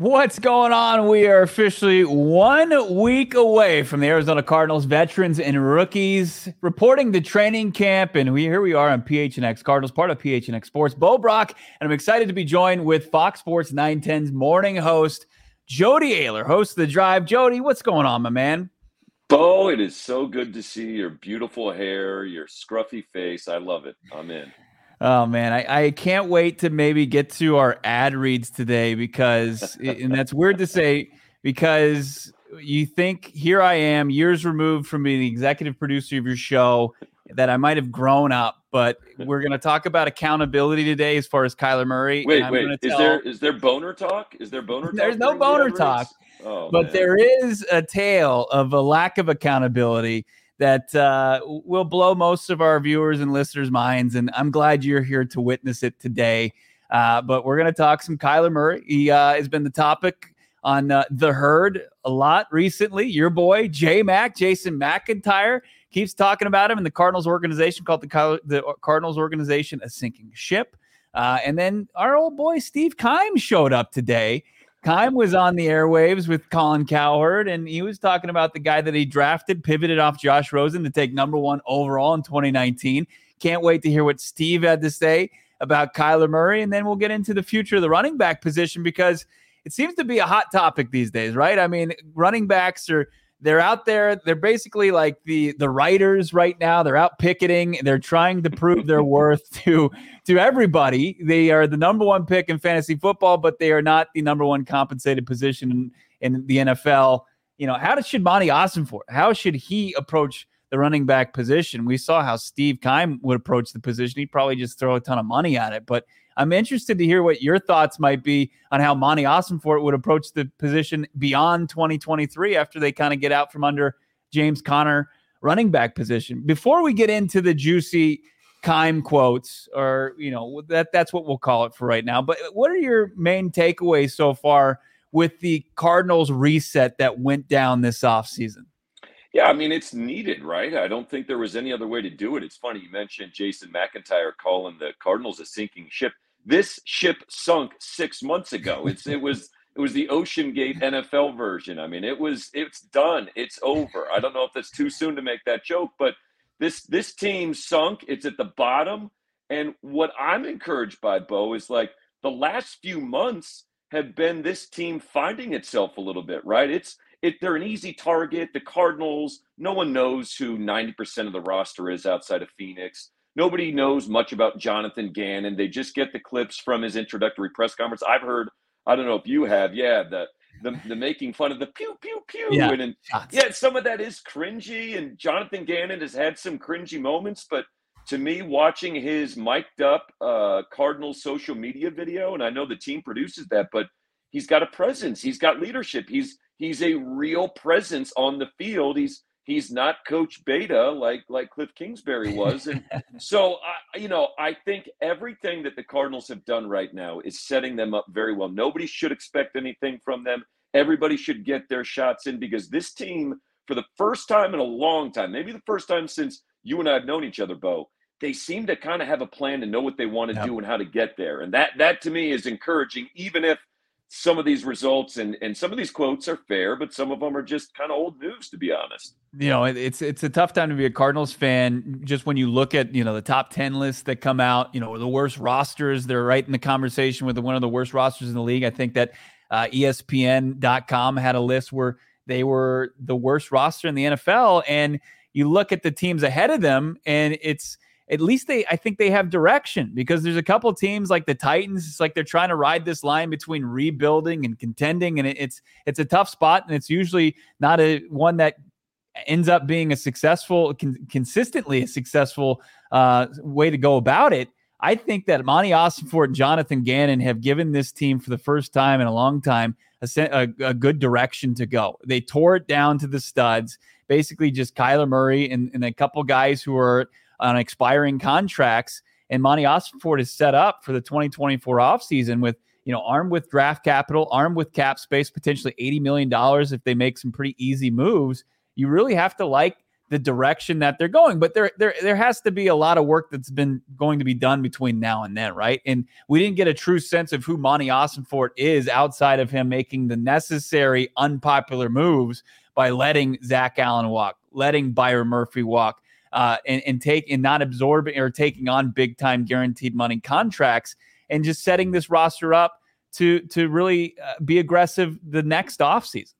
What's going on? We are officially one week away from the Arizona Cardinals veterans and rookies reporting to training camp. And we here we are on PHNX Cardinals, part of PHNX Sports. Bo Brack, and I'm excited to be joined with Fox Sports 910's morning host, Jody Oehler, host of The Drive. Jody, what's going on, my man? Bo, it is so good to see your beautiful hair, your scruffy face. I love it. I'm in. Oh man, I, I can't wait to maybe get to our ad reads today because and that's weird to say because you think here I am years removed from being the executive producer of your show that I might have grown up, but we're going to talk about accountability today as far as Kyler Murray. Wait, wait, is there is there boner talk? Is there boner? Talk? There's no boner talk, oh, but man. there is a tale of a lack of accountability that uh, will blow most of our viewers and listeners' minds. And I'm glad you're here to witness it today. Uh, but we're going to talk some Kyler Murray. He uh, has been the topic on uh, the herd a lot recently. Your boy, J Mac, Jason McIntyre, keeps talking about him in the Cardinals organization called the, the Cardinals organization a sinking ship. Uh, and then our old boy, Steve Keim, showed up today Keim was on the airwaves with Colin Cowherd, and he was talking about the guy that he drafted, pivoted off Josh Rosen to take number one overall in 2019. Can't wait to hear what Steve had to say about Kyler Murray. And then we'll get into the future of the running back position because it seems to be a hot topic these days, right? I mean, running backs are they're out there they're basically like the the writers right now they're out picketing they're trying to prove their worth to to everybody. They are the number one pick in fantasy football but they are not the number one compensated position in, in the nfl you know how should Monti Ossenfort how should he approach the running back position? We saw how steve keim would approach the position. He'd probably just throw a ton of money at it but I'm interested to hear what your thoughts might be on how Monti Ossenfort would approach the position beyond 2023 after they kind of get out from under James Conner running back position. Before we get into the juicy Keim quotes, or you know that that's what we'll call it for right now. But what are your main takeaways so far with the Cardinals reset that went down this offseason? Yeah, I mean, it's needed, right? I don't think there was any other way to do it. It's funny you mentioned Jason McIntyre calling the Cardinals a sinking ship. This ship sunk six months ago. It's it was it was the OceanGate NFL version. I mean, it was it's done. It's over. I don't know if that's too soon to make that joke, but this this team sunk. It's at the bottom. And what I'm encouraged by, Bo, is like the last few months have been this team finding itself a little bit, right? It's it, they're an easy target. The Cardinals, no one knows who 90% of the roster is outside of Phoenix. Nobody knows much about Jonathan Gannon. They just get the clips from his introductory press conference. I've heard, I don't know if you have, yeah, the the, the making fun of the pew pew pew. Yeah. And, and yeah, some of that is cringy, and Jonathan Gannon has had some cringy moments, but to me, watching his mic'd up uh, Cardinals social media video, and I know the team produces that, but he's got a presence, he's got leadership, he's he's a real presence on the field. He's he's not Coach Beta like like Cliff Kingsbury was, and so I, you know I think everything that the Cardinals have done right now is setting them up very well. Nobody should expect anything from them. Everybody should get their shots in because this team, for the first time in a long time, maybe the first time since you and I have known each other, Bo, they seem to kind of have a plan to know what they want to yep. do and how to get there, and that that to me is encouraging, even if some of these results and and some of these quotes are fair, but some of them are just kind of old news, to be honest. You know, it's it's a tough time to be a Cardinals fan. Just when you look at you know the top ten lists that come out, you know the worst rosters, they're right in the conversation with one of the worst rosters in the league. I think that uh, ESPN.com had a list where they were the worst roster in the NFL, and you look at the teams ahead of them, and it's at least they I think they have direction because there's a couple teams like the Titans. It's like they're trying to ride this line between rebuilding and contending, and it's it's a tough spot, and it's usually not a one that ends up being a successful, con- consistently a successful uh, way to go about it. I think that Monti Ossenfort and Jonathan Gannon have given this team for the first time in a long time a, a, a good direction to go. They tore it down to the studs, basically just Kyler Murray and, and a couple guys who are on expiring contracts. And Monti Ossenfort is set up for the 2024 offseason with, you know, armed with draft capital, armed with cap space, potentially $80 million if they make some pretty easy moves. You really have to like the direction that they're going. But there, there, there has to be a lot of work that's been going to be done between now and then, right? And we didn't get a true sense of who Monti Ossenfort is outside of him making the necessary unpopular moves by letting Zach Allen walk, letting Byron Murphy walk, uh, and, and take and not absorbing or taking on big time guaranteed money contracts and just setting this roster up to to really uh, be aggressive the next offseason.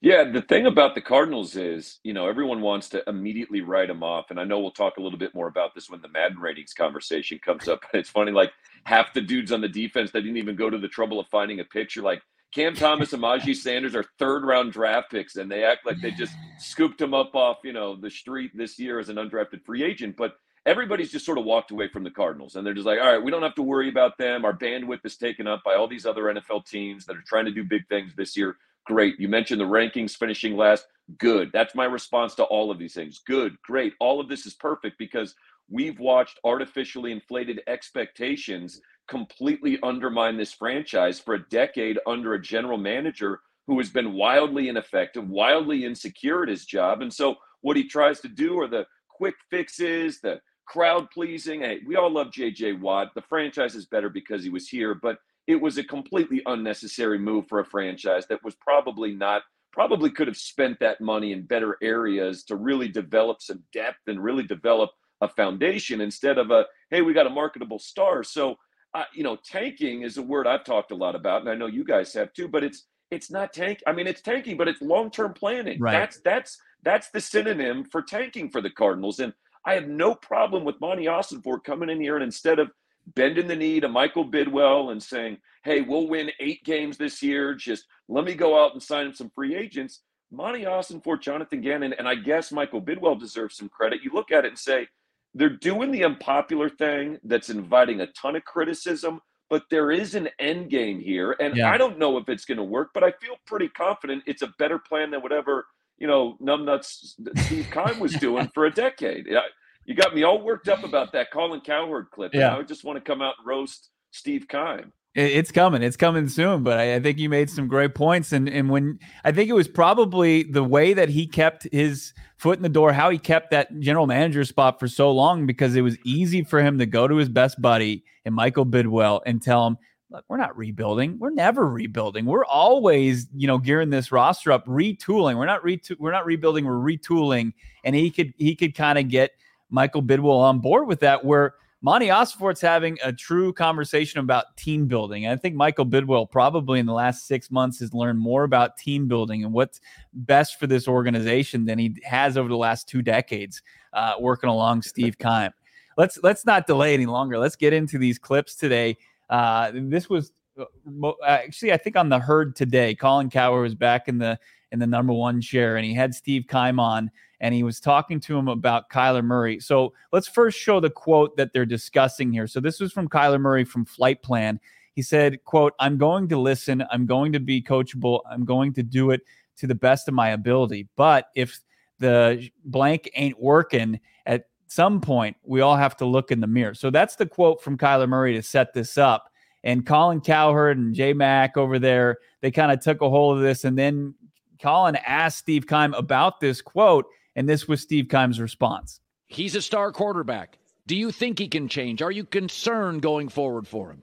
Yeah, the thing about the Cardinals is, you know, everyone wants to immediately write them off. And I know we'll talk a little bit more about this when the Madden ratings conversation comes up. But it's funny, like half the dudes on the defense that didn't even go to the trouble of finding a picture, like Cam Thomas and Myjai Sanders are third round draft picks, and they act like they just scooped him up off, you know, the street this year as an undrafted free agent. But everybody's just sort of walked away from the Cardinals, and they're just like, all right, we don't have to worry about them. Our bandwidth is taken up by all these other NFL teams that are trying to do big things this year. Great. You mentioned the rankings finishing last. Good. That's my response to all of these things. Good. Great. All of this is perfect because we've watched artificially inflated expectations completely undermine this franchise for a decade under a general manager who has been wildly ineffective, wildly insecure at his job. And so what he tries to do are the quick fixes, the crowd pleasing. Hey, we all love JJ Watt. The franchise is better because he was here, but it was a completely unnecessary move for a franchise that was probably not probably could have spent that money in better areas to really develop some depth and really develop a foundation instead of a hey we got a marketable star so uh, you know, tanking is a word I've talked a lot about, and I know you guys have too. But it's it's not tank. I mean, it's tanking, but it's long term planning. Right. That's that's that's the synonym for tanking for the Cardinals. And I have no problem with Monti Ossenfort coming in here and instead of bending the knee to Michael Bidwill and saying, "Hey, we'll win eight games this year. Just let me go out and sign some free agents." Monti Austin Ossenfort, Jonathan Gannon, and I guess Michael Bidwill deserves some credit. You look at it and say they're doing the unpopular thing that's inviting a ton of criticism, but there is an end game here. And yeah. I don't know if it's going to work, but I feel pretty confident it's a better plan than whatever, you know, numbnuts Steve Keim was doing for a decade. You got me all worked up about that Colin Cowherd clip. Yeah. I just want to come out and roast Steve Keim. It's coming. It's coming soon. But I, I, think you made some great points. And and when I think it was probably the way that he kept his foot in the door, how he kept that general manager spot for so long, because it was easy for him to go to his best buddy and Michael Bidwill and tell him, look, we're not rebuilding. We're never rebuilding. We're always, you know, gearing this roster up, retooling. We're not reto- we're not rebuilding, we're retooling. And he could he could kind of get Michael Bidwill on board with that where Monti Ossenfort's having a true conversation about team building. I think Michael Bidwill probably in the last six months has learned more about team building and what's best for this organization than he has over the last two decades uh, working along Steve Keim. Let's let's not delay any longer. Let's get into these clips today. Uh, this was uh, actually I think on the herd today. Colin Cowherd was back in the in the number one chair, and he had Steve Keim on and he was talking to him about Kyler Murray. So let's first show the quote that they're discussing here. So this was from Kyler Murray from Flight Plan. He said, quote, I'm going to listen. I'm going to be coachable. I'm going to do it to the best of my ability. But if the blank ain't working at some point, we all have to look in the mirror. So that's the quote from Kyler Murray to set this up. And Colin Cowherd and J Mac over there, they kind of took a hold of this. And then Colin asked Steve Keim about this quote. And this was Steve Keim's response. He's a star quarterback. Do you think he can change? Are you concerned going forward for him?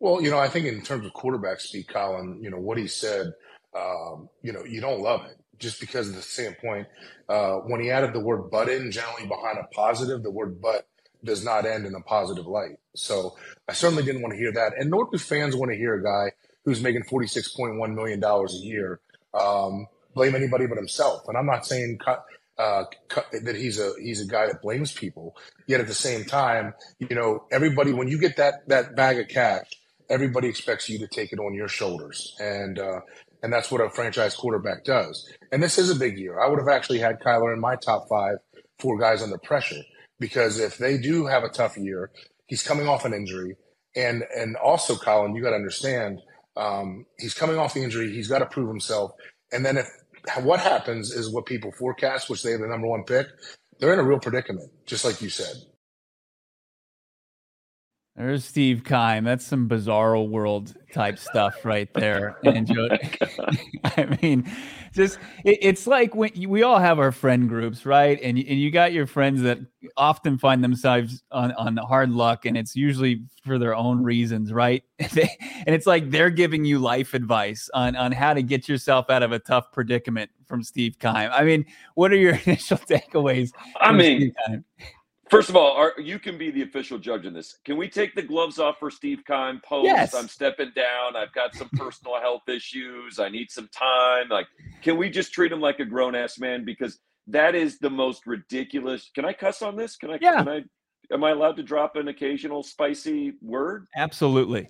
Well, you know, I think in terms of quarterback speak, Colin, you know, what he said, um, you know, you don't love it just because of the standpoint. Uh, when he added the word but in, generally behind a positive, the word but does not end in a positive light. So I certainly didn't want to hear that. And nor do fans want to hear a guy who's making $46.1 million a year um, blame anybody but himself. And I'm not saying uh, that he's a he's a guy that blames people. Yet at the same time, you know, everybody when you get that that bag of cash, everybody expects you to take it on your shoulders, and uh, and that's what a franchise quarterback does. And this is a big year. I would have actually had Kyler in my top five for guys under pressure because if they do have a tough year, he's coming off an injury, and and also Colin, you got to understand. Um, he's coming off the injury. He's got to prove himself. And then if what happens is what people forecast, which they have the number one pick, they're in a real predicament, just like you said. There's Steve Keim. That's some bizarro world type stuff right there. And I mean, just it, it's like when you, we all have our friend groups, right? And and you got your friends that often find themselves on on hard luck, and it's usually for their own reasons, right? and it's like they're giving you life advice on on how to get yourself out of a tough predicament from Steve Keim. I mean, what are your initial takeaways? I mean. First of all, are, you can be the official judge in this. Can we take the gloves off for Steve Keim? Post, yes. I'm stepping down. I've got some personal health issues. I need some time. Like, can we just treat him like a grown ass man? Because that is the most ridiculous. Can I cuss on this? Can I? Yeah. Can I? Am I allowed to drop an occasional spicy word? Absolutely.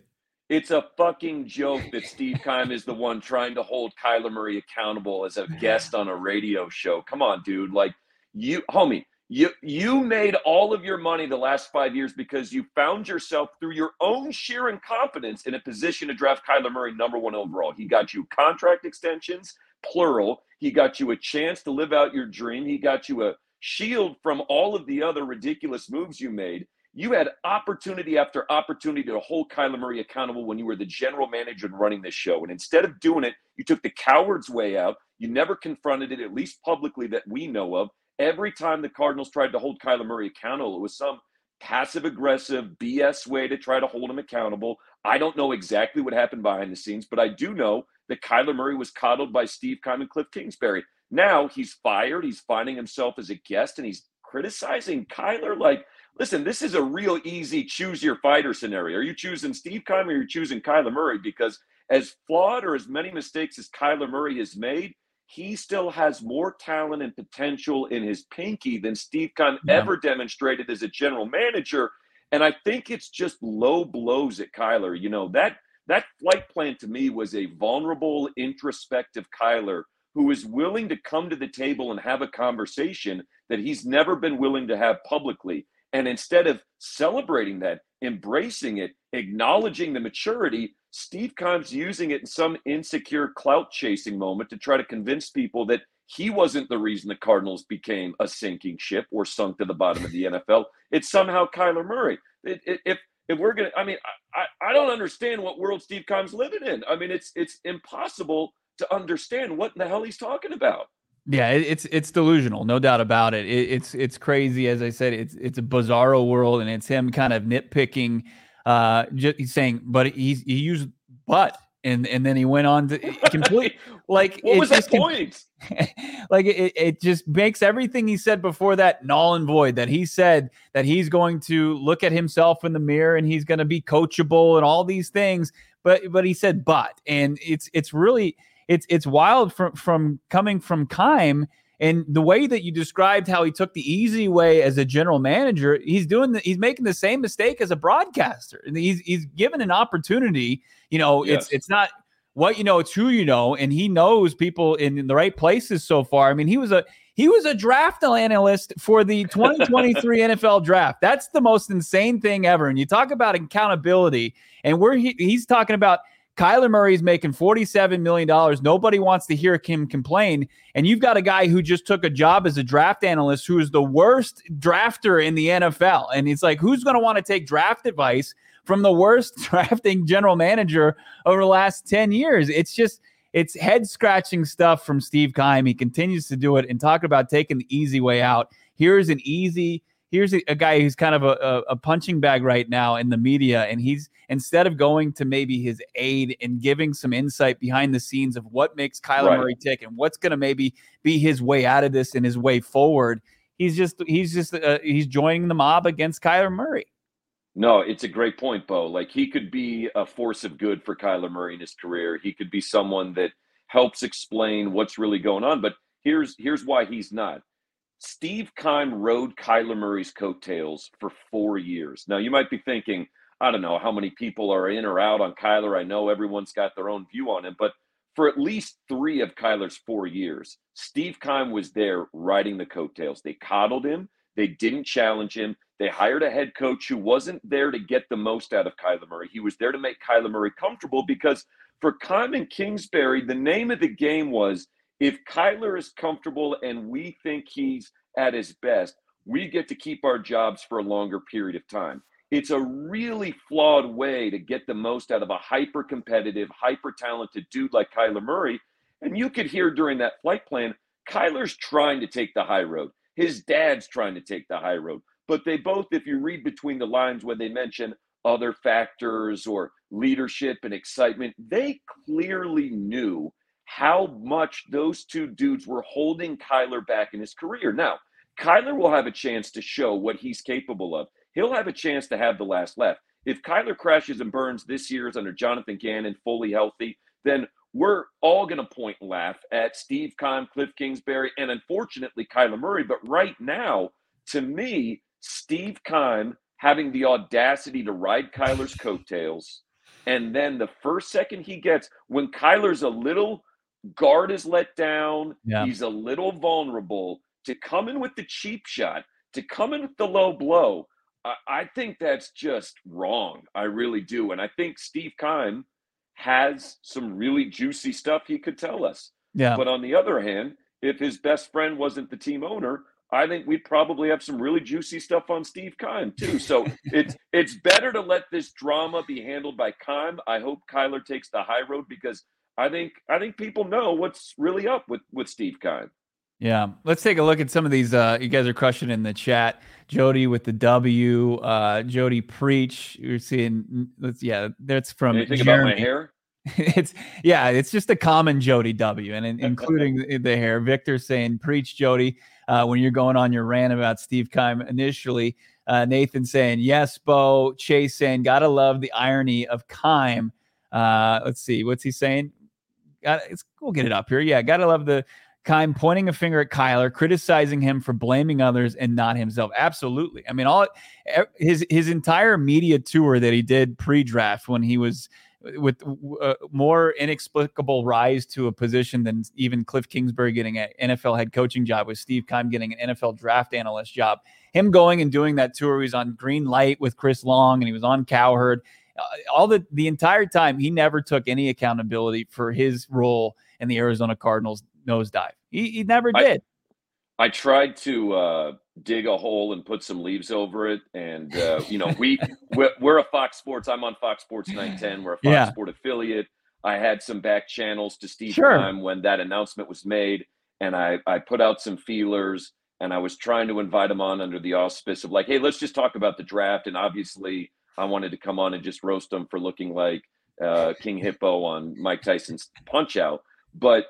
It's a fucking joke that Steve Keim is the one trying to hold Kyler Murray accountable as a guest on a radio show. Come on, dude. Like you, homie you you made all of your money the last five years because you found yourself through your own sheer incompetence in a position to draft Kyler Murray number one overall. He got you contract extensions, plural. He got you a chance to live out your dream. He got you a shield from all of the other ridiculous moves you made. You had opportunity after opportunity to hold Kyler Murray accountable when you were the general manager and running this show. And instead of doing it, you took the coward's way out. You never confronted it, at least publicly, that we know of. Every time the Cardinals tried to hold Kyler Murray accountable, it was some passive aggressive BS way to try to hold him accountable. I don't know exactly what happened behind the scenes, but I do know that Kyler Murray was coddled by Steve Keim and Cliff Kingsbury. Now he's fired. He's finding himself as a guest and he's criticizing Kyler. Like, listen, this is a real easy choose your fighter scenario. Are you choosing Steve Keim or are you choosing Kyler Murray? Because as flawed or as many mistakes as Kyler Murray has made, he still has more talent and potential in his pinky than Steve Keim yeah. ever demonstrated as a general manager. And I think it's just low blows at Kyler. You know, that that flight plan to me was a vulnerable, introspective Kyler who is willing to come to the table and have a conversation that he's never been willing to have publicly. And instead of celebrating that, embracing it, acknowledging the maturity, Steve Keim's using it in some insecure clout chasing moment to try to convince people that he wasn't the reason the Cardinals became a sinking ship or sunk to the bottom of the NFL. It's somehow Kyler Murray. It, it, if if we're gonna, I mean, I, I don't understand what world Steve Keim's living in. I mean, it's it's impossible to understand what in the hell he's talking about. Yeah, it's it's delusional, no doubt about it. it. It's it's crazy, as I said. It's it's a bizarro world, and it's him kind of nitpicking uh, just he's saying, but he's he used but and and then he went on to complete like what was his point? like it, it just makes everything he said before that null and void. That he said that he's going to look at himself in the mirror and he's going to be coachable and all these things. But but he said but, and it's it's really it's it's wild from from coming from Keim and the way that you described how he took the easy way as a general manager, he's doing the, he's making the same mistake as a broadcaster. And he's he's given an opportunity. You know, yes. it's it's not what you know, it's who you know, and he knows people in the right places so far. I mean, he was a he was a draft analyst for the 2023 NFL draft. That's the most insane thing ever. And you talk about accountability, and we're he, he's talking about Kyler Murray's making $47 million. Nobody wants to hear him complain. And you've got a guy who just took a job as a draft analyst who is the worst drafter in the NFL. And it's like, who's going to want to take draft advice from the worst drafting general manager over the last 10 years? It's just, it's head scratching stuff from Steve Keim. He continues to do it and talk about taking the easy way out. Here's an easy here's a, a guy who's kind of a, a, punching bag right now in the media, and he's instead of going to maybe his aid and giving some insight behind the scenes of what makes Kyler right. Murray tick and what's going to maybe be his way out of this and his way forward, he's just he's just uh, he's joining the mob against Kyler Murray. No, it's a great point, Bo. Like he could be a force of good for Kyler Murray in his career. He could be someone that helps explain what's really going on. But here's here's why he's not. Steve Keim rode Kyler Murray's coattails for four years. Now you might be thinking, I don't know how many people are in or out on Kyler. I know everyone's got their own view on him, but for at least three of Kyler's four years, Steve Keim was there riding the coattails. They coddled him. They didn't challenge him. They hired a head coach who wasn't there to get the most out of Kyler Murray. He was there to make Kyler Murray comfortable because for Keim and Kingsbury, the name of the game was if Kyler is comfortable and we think he's at his best, we get to keep our jobs for a longer period of time. It's a really flawed way to get the most out of a hyper competitive, hyper talented dude like Kyler Murray. And you could hear during that flight plan, Kyler's trying to take the high road. His dad's trying to take the high road. But they both, if you read between the lines when they mention other factors or leadership and excitement, they clearly knew how much those two dudes were holding Kyler back in his career. Now, Kyler will have a chance to show what he's capable of. He'll have a chance to have the last laugh. If Kyler crashes and burns this year's under Jonathan Gannon fully healthy, then we're all going to point and laugh at Steve Keim, Cliff Kingsbury, and unfortunately Kyler Murray. But right now, to me, Steve Keim having the audacity to ride Kyler's coattails, and then the first second he gets, when Kyler's a little guard is let down, yeah. he's a little vulnerable, to come in with the cheap shot, to come in with the low blow, I, I think that's just wrong. I really do. And I think Steve Keim has some really juicy stuff he could tell us. Yeah. But on the other hand, if his best friend wasn't the team owner, I think we'd probably have some really juicy stuff on Steve Keim too. So it's it's better to let this drama be handled by Keim. I hope Kyler takes the high road because I think I think people know what's really up with with Steve Keim. Yeah, let's take a look at some of these. Uh, you guys are crushing in the chat. Jody with the W. Uh, Jody preach. You're seeing. Let's yeah. That's from. Anything Jeremy. about my hair? it's yeah. It's just a common Jody W. And in, including the, the hair. Victor saying preach Jody uh, when you're going on your rant about Steve Keim initially. Uh, Nathan saying yes, Bo. Chase saying gotta love the irony of Keim. Uh, let's see, what's he saying? Got we'll get it up here. Yeah, gotta love the Keim pointing a finger at Kyler, criticizing him for blaming others and not himself. Absolutely. I mean, all his his entire media tour that he did pre-draft when he was with uh, more inexplicable rise to a position than even Cliff Kingsbury getting an NFL head coaching job with Steve Keim getting an NFL draft analyst job. Him going and doing that tour, he was on Green Light with Chris Long and he was on Cowherd. Uh, all the the entire time, he never took any accountability for his role in the Arizona Cardinals nosedive. He, he never did. I, I tried to uh, dig a hole and put some leaves over it, and uh, you know we we're, we're, a Fox Sports. I'm on Fox Sports 910. We're a Fox yeah. Sport affiliate. I had some back channels to Steve sure. Time when that announcement was made, and I I put out some feelers, and I was trying to invite him on under the auspice of like, hey, let's just talk about the draft, and obviously I wanted to come on and just roast him for looking like uh, King Hippo on Mike Tyson's Punch Out but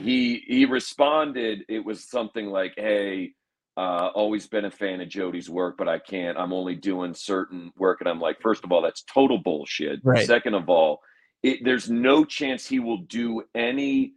he he responded it was something like hey uh, always been a fan of Jody's work, but I can't. I'm only doing certain work. And I'm like, first of all, that's total bullshit. Right. Second of all, it, there's no chance he will do any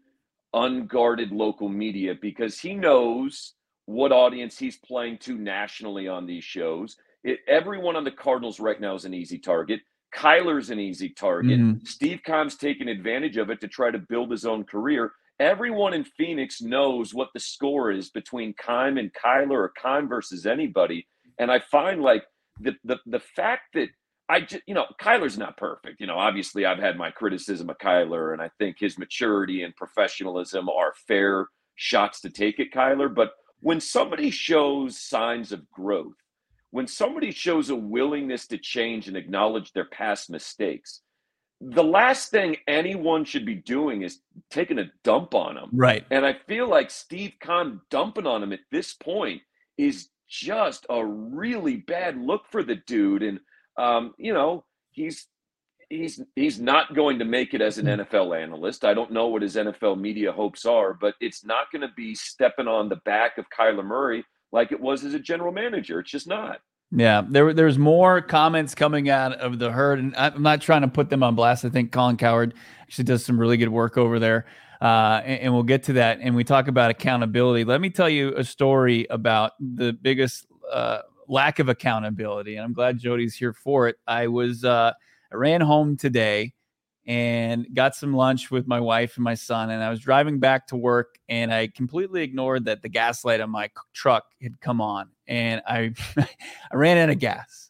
unguarded local media because he knows what audience he's playing to nationally on these shows. It, everyone on the Cardinals right now is an easy target. Kyler's an easy target. Mm-hmm. Steve Keim's taken advantage of it to try to build his own career. Everyone in Phoenix knows what the score is between Keim and Kyler or Keim versus anybody. And I find like the the the fact that I just, you know, Kyler's not perfect. You know, obviously I've had my criticism of Kyler, and I think his maturity and professionalism are fair shots to take at Kyler. But when somebody shows signs of growth, when somebody shows a willingness to change and acknowledge their past mistakes, the last thing anyone should be doing is taking a dump on them. Right. And I feel like Steve Keim dumping on him at this point is just a really bad look for the dude. And um, you know, he's he's he's not going to make it as an hmm. NFL analyst. I don't know what his NFL media hopes are, but it's not going to be stepping on the back of Kyler Murray like it was as a general manager. It's just not. Yeah, there there's more comments coming out of the herd, and I'm not trying to put them on blast. I think Colin Cowherd actually does some really good work over there, uh, and, and, we'll get to that. And we talk about accountability. Let me tell you a story about the biggest uh, lack of accountability, and I'm glad Jody's here for it. I was uh, I ran home today and got some lunch with my wife and my son. And I was driving back to work and I completely ignored that the gas light on my truck had come on. And I, I ran out of gas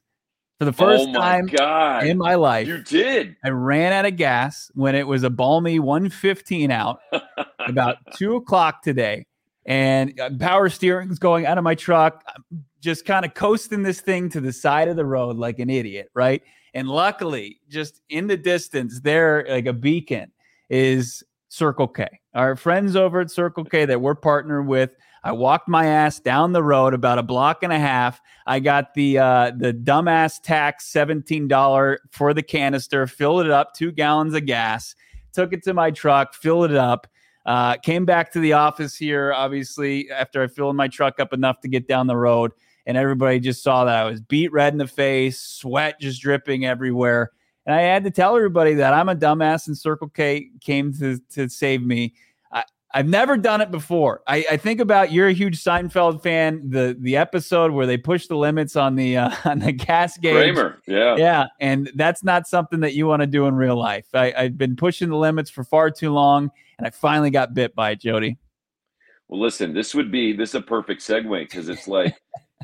for the first oh time God. in my life. You did. I ran out of gas when it was a balmy 115 out about two o'clock today. And uh, power steering is going out of my truck. I'm just kind of coasting this thing to the side of the road like an idiot, right? And luckily, just in the distance, there, like a beacon, is Circle K. Our friends over at Circle K that we're partnered with. I walked my ass down the road about a block and a half. I got the uh, the dumbass tax seventeen dollar for the canister, filled it up, two gallons of gas, took it to my truck, filled it up. Uh, came back to the office here, obviously, after I filled my truck up enough to get down the road and everybody just saw that I was beat red in the face, sweat just dripping everywhere. And I had to tell everybody that I'm a dumbass and Circle K came to, to save me. I, have never done it before. I, I, think about you're a huge Seinfeld fan. The the episode where they push the limits on the uh, on the gas gauge. Kramer, yeah, yeah, and that's not something that you want to do in real life. I, I've been pushing the limits for far too long, and I finally got bit by it, Jody. Well, listen, this would be this is a perfect segue because it's like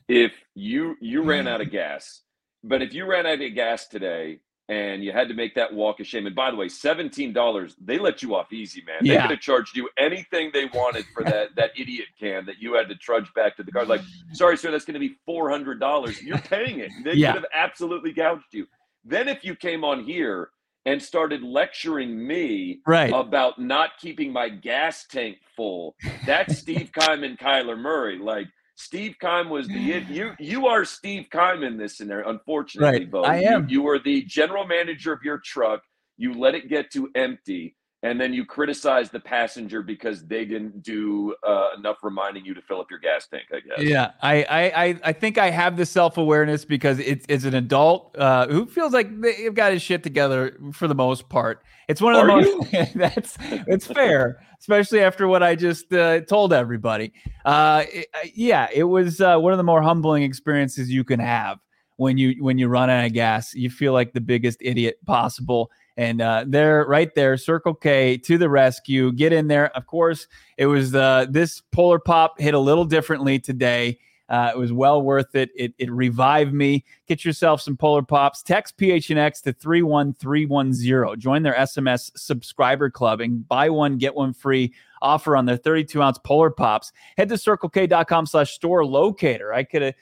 if you you ran out of mm. gas, but if you ran out of gas today and you had to make that walk of shame, and by the way, seventeen dollars they let you off easy, man. They could have charged you anything they wanted for that that idiot can that you had to trudge back to the car. Like, sorry, sir, that's going to be four hundred dollars. You're paying it. They yeah. could have absolutely gouged you. Then if you came on here and started lecturing me right. about not keeping my gas tank full. That's Steve Keim and Kyler Murray. Like Steve Keim was the you you are Steve Keim in this there. Unfortunately, right. Bo, I am. You, you were the general manager of your truck. You let it get to empty and then you criticize the passenger because they didn't do uh, enough reminding you to fill up your gas tank. I guess. Yeah, I I I think I have the self awareness because it's it's an adult uh, who feels like they've got his shit together for the most part. It's one of the Are most. that's it's fair, especially after what I just uh, told everybody. Uh, it, yeah, it was uh, one of the more humbling experiences you can have when you when you run out of gas. You feel like the biggest idiot possible and uh, they're right there, Circle K to the rescue. Get in there. Of course, it was uh, this Polar Pop hit a little differently today. Uh, it was well worth it. it. It revived me. Get yourself some Polar Pops. Text PHNX to 31310. Join their SMS subscriber club and buy one, get one free offer on their 32 ounce Polar Pops. Head to circlek.com slash store locator. I could have,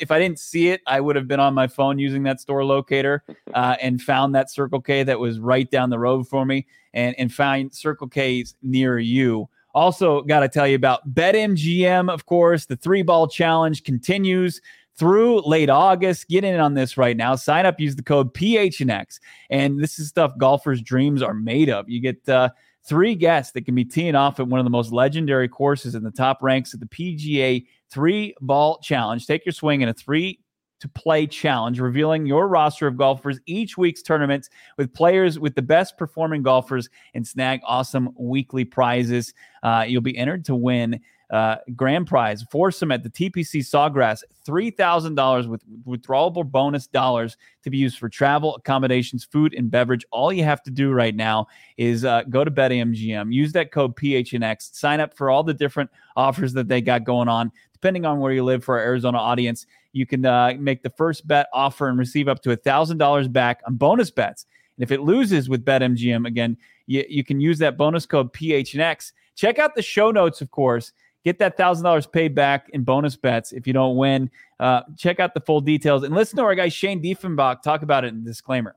if I didn't see it, I would have been on my phone using that store locator uh, and found that Circle K that was right down the road for me and, and find Circle K's near you. Also, got to tell you about BetMGM, of course. The three ball challenge continues through late August. Get in on this right now. Sign up, use the code PHNX. And this is stuff golfers' dreams are made of. You get uh, three guests that can be teeing off at one of the most legendary courses in the top ranks of the PGA three ball challenge. Take your swing in a three to play challenge, revealing your roster of golfers each week's tournaments with players with the best performing golfers and snag awesome weekly prizes. Uh, you'll be entered to win uh, grand prize foursome at the TPC Sawgrass, $3,000 with withdrawable bonus dollars to be used for travel, accommodations, food, and beverage. All you have to do right now is uh, go to BetMGM, use that code PHNX, sign up for all the different offers that they got going on. Depending on where you live for our Arizona audience, you can uh, make the first bet offer and receive up to $1,000 back on bonus bets. And if it loses with BetMGM, again, you, you can use that bonus code PHNX. Check out the show notes, of course. Get that $1,000 paid back in bonus bets if you don't win. Uh, check out the full details and listen to our guy Shane Diefenbach talk about it in disclaimer.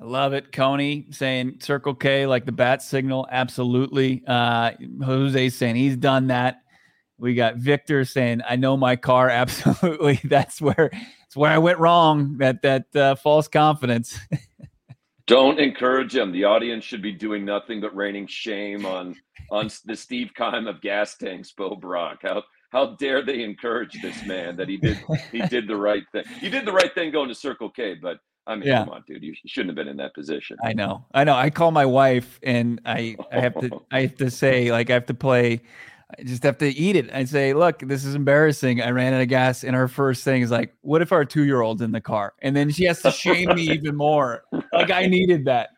I love it. Coney saying Circle K like the bat signal. Absolutely. Uh, Jose saying he's done that. We got Victor saying, I know my car. Absolutely. That's where it's where I went wrong. That that uh, false confidence. Don't encourage him. The audience should be doing nothing but raining shame on on the Steve Keim of gas tanks, Bo Brack. How how dare they encourage this man that he did he did the right thing. He did the right thing going to Circle K, but I mean, yeah. come on, dude. You shouldn't have been in that position. I know. I know. I call my wife and I, I have to I have to say, like I have to play I just have to eat it. I say, look, this is embarrassing. I ran out of gas, and her first thing is like, "What if our two year old's in the car?" And then she has to shame me even more. Like I needed that.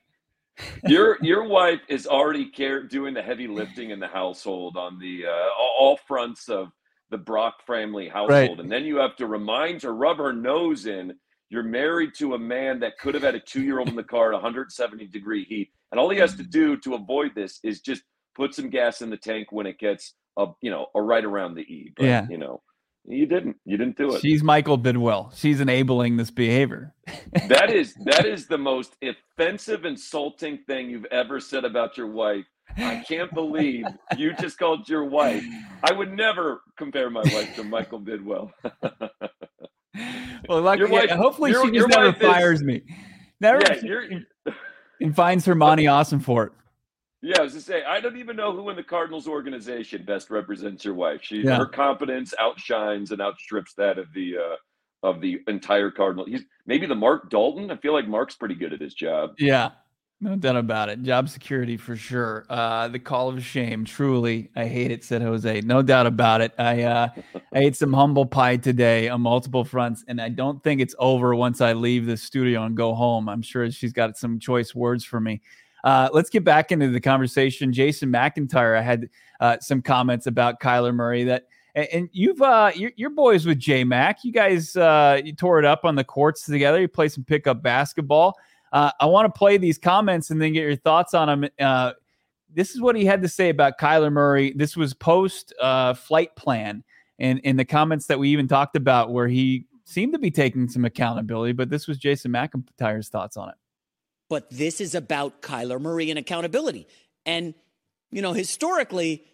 your your wife is already care, doing the heavy lifting in the household on the uh, all fronts of the Brack family household, right. and then you have to remind her, rub her nose in you're married to a man that could have had a two year old in the car at 170 degree heat. And all he has to do to avoid this is just put some gas in the tank when it gets a you know, a right around the E. But, yeah. you know, you didn't. You didn't do it. She's Michael Bidwill. She's enabling this behavior. that is that is the most offensive, insulting thing you've ever said about your wife. I can't believe you just called your wife. I would never compare my wife to Michael Bidwill. well, luckily, wife, hopefully your, she just never fires is, me. Never. Yeah, and finds her Monti Ossenfort. Yeah, I was to say, I don't even know who in the Cardinals organization best represents your wife. She yeah. her competence outshines and outstrips that of the uh, of the entire Cardinal. He's maybe the Mark Dalton. I feel like Mark's pretty good at his job. Yeah, no doubt about it. Job security for sure. Uh, the call of shame. Truly, I hate it, said Jose. No doubt about it. I uh, I ate some humble pie today on multiple fronts, and I don't think it's over once I leave the studio and go home. I'm sure she's got some choice words for me. Uh, let's get back into the conversation. Jason McIntyre, I had uh, some comments about Kyler Murray that, and you've uh, your, boys with J Mac. You guys uh, you tore it up on the courts together. You play some pickup basketball. Uh, I want to play these comments and then get your thoughts on them. Uh, this is what he had to say about Kyler Murray. This was post uh, flight plan, and in the comments that we even talked about, where he seemed to be taking some accountability. But this was Jason McIntyre's thoughts on it. But this is about Kyler Murray and accountability, and you know historically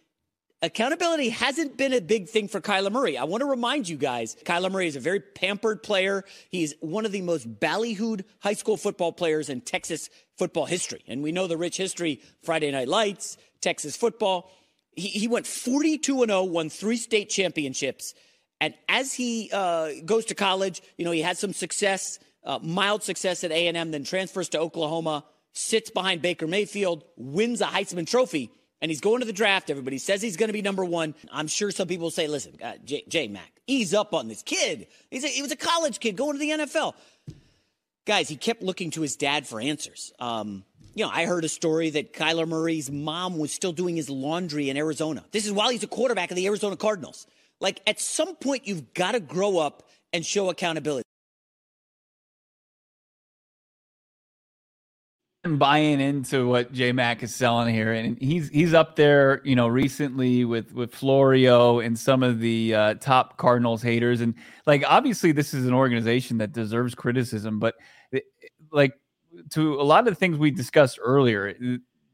accountability hasn't been a big thing for Kyler Murray. I want to remind you guys, Kyler Murray is a very pampered player. He's one of the most ballyhooed high school football players in Texas football history. And we know the rich history, Friday Night Lights, Texas football. He, he went 42 and 0, won three state championships. And as he uh, goes to college, you know, he had some success, uh, mild success at A&M, then transfers to Oklahoma, sits behind Baker Mayfield, wins a Heisman Trophy and he's going to the draft. Everybody says he's going to be number one. I'm sure some people say, listen, uh, J, J Mac, ease up on this kid. He's a, he was a college kid going to the NFL. Guys, he kept looking to his dad for answers. Um, you know, I heard a story that Kyler Murray's mom was still doing his laundry in Arizona. This is while he's a quarterback of the Arizona Cardinals. Like, at some point, you've got to grow up and show accountability. Buying into what J Mac is selling here, and he's he's up there, you know, recently with with Florio and some of the uh, top Cardinals haters, and like obviously this is an organization that deserves criticism, but it, like to a lot of the things we discussed earlier,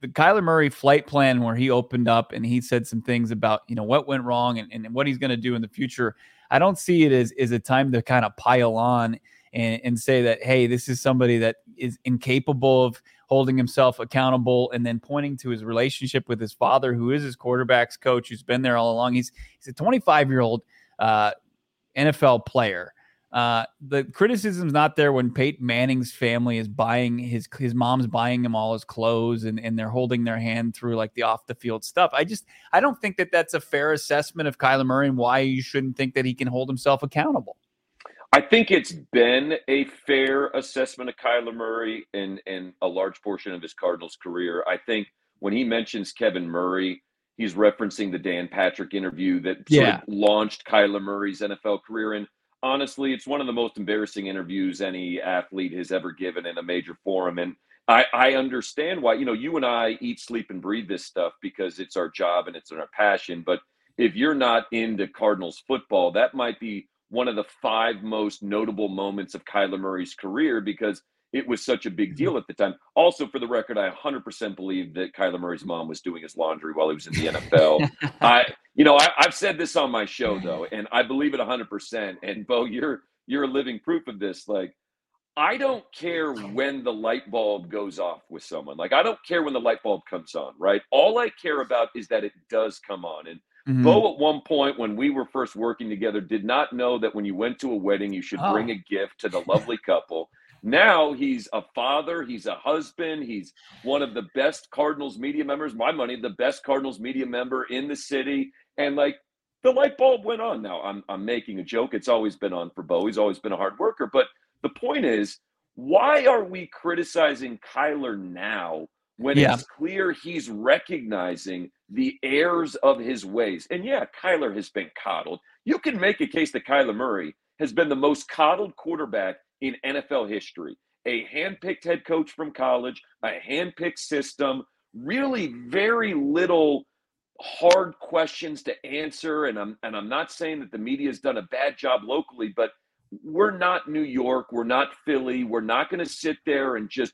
the Kyler Murray flight plan where he opened up and he said some things about you know what went wrong and, and what he's going to do in the future. I don't see it as is a time to kind of pile on and, and say that hey, this is somebody that is incapable of holding himself accountable and then pointing to his relationship with his father, who is his quarterback's coach, who's been there all along. He's he's a 25 year old uh, NFL player. Uh, the criticism's not there when Peyton Manning's family is buying his his mom's buying him all his clothes and, and they're holding their hand through like the off the field stuff. I just I don't think that that's a fair assessment of Kyler Murray and why you shouldn't think that he can hold himself accountable. I think it's been a fair assessment of Kyler Murray in, in a large portion of his Cardinals career. I think when he mentions Kevin Murray, he's referencing the Dan Patrick interview that yeah. launched Kyler Murray's NFL career. And honestly, it's one of the most embarrassing interviews any athlete has ever given in a major forum. And I, I understand why, you know, you and I eat, sleep, and breathe this stuff because it's our job and it's our passion. But if you're not into Cardinals football, that might be one of the five most notable moments of Kyler Murray's career because it was such a big mm-hmm. deal at the time. Also, for the record, I 100% believe that Kyler Murray's mom was doing his laundry while he was in the NFL. I, you know, I, have said this on my show though, and I believe it 100%. And Bo, you're you're a living proof of this. Like, I don't care when the light bulb goes off with someone. Like, I don't care when the light bulb comes on. Right. All I care about is that it does come on. And Mm-hmm. Bo, at one point when we were first working together, did not know that when you went to a wedding, you should oh. bring a gift to the lovely couple. now he's a father, he's a husband, he's one of the best Cardinals media members. My money, the best Cardinals media member in the city, and like the light bulb went on. Now I'm I'm making a joke. It's always been on for Bo. He's always been a hard worker, but the point is, why are we criticizing Kyler now when yeah. it's clear he's recognizing the heirs of his ways. And yeah, Kyler has been coddled. You can make a case that Kyler Murray has been the most coddled quarterback in NFL history. A handpicked head coach from college, a handpicked system, really very little hard questions to answer. And I'm and I'm not saying that the media has done a bad job locally, but we're not New York, we're not Philly. We're not going to sit there and just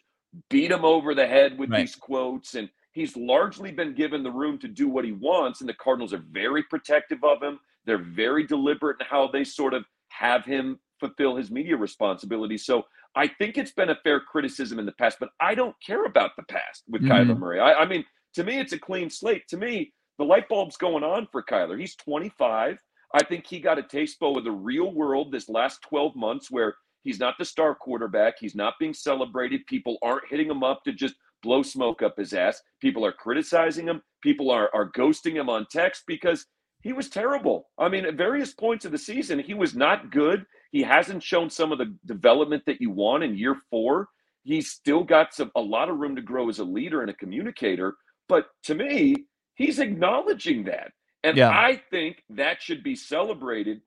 beat him over the head with right. these quotes and He's largely been given the room to do what he wants, and the Cardinals are very protective of him. They're very deliberate in how they sort of have him fulfill his media responsibilities. So I think it's been a fair criticism in the past, but I don't care about the past with mm-hmm. Kyler Murray. I, I mean, to me, it's a clean slate. To me, the light bulb's going on for Kyler. He's 25. I think he got a taste bowl of the real world this last 12 months where he's not the star quarterback. He's not being celebrated. People aren't hitting him up to just blow smoke up his ass. People are criticizing him. People are, are ghosting him on text because he was terrible. I mean, at various points of the season, he was not good. He hasn't shown some of the development that you want in year four. He's still got some a lot of room to grow as a leader and a communicator. But to me, he's acknowledging that. And yeah. I think that should be celebrated.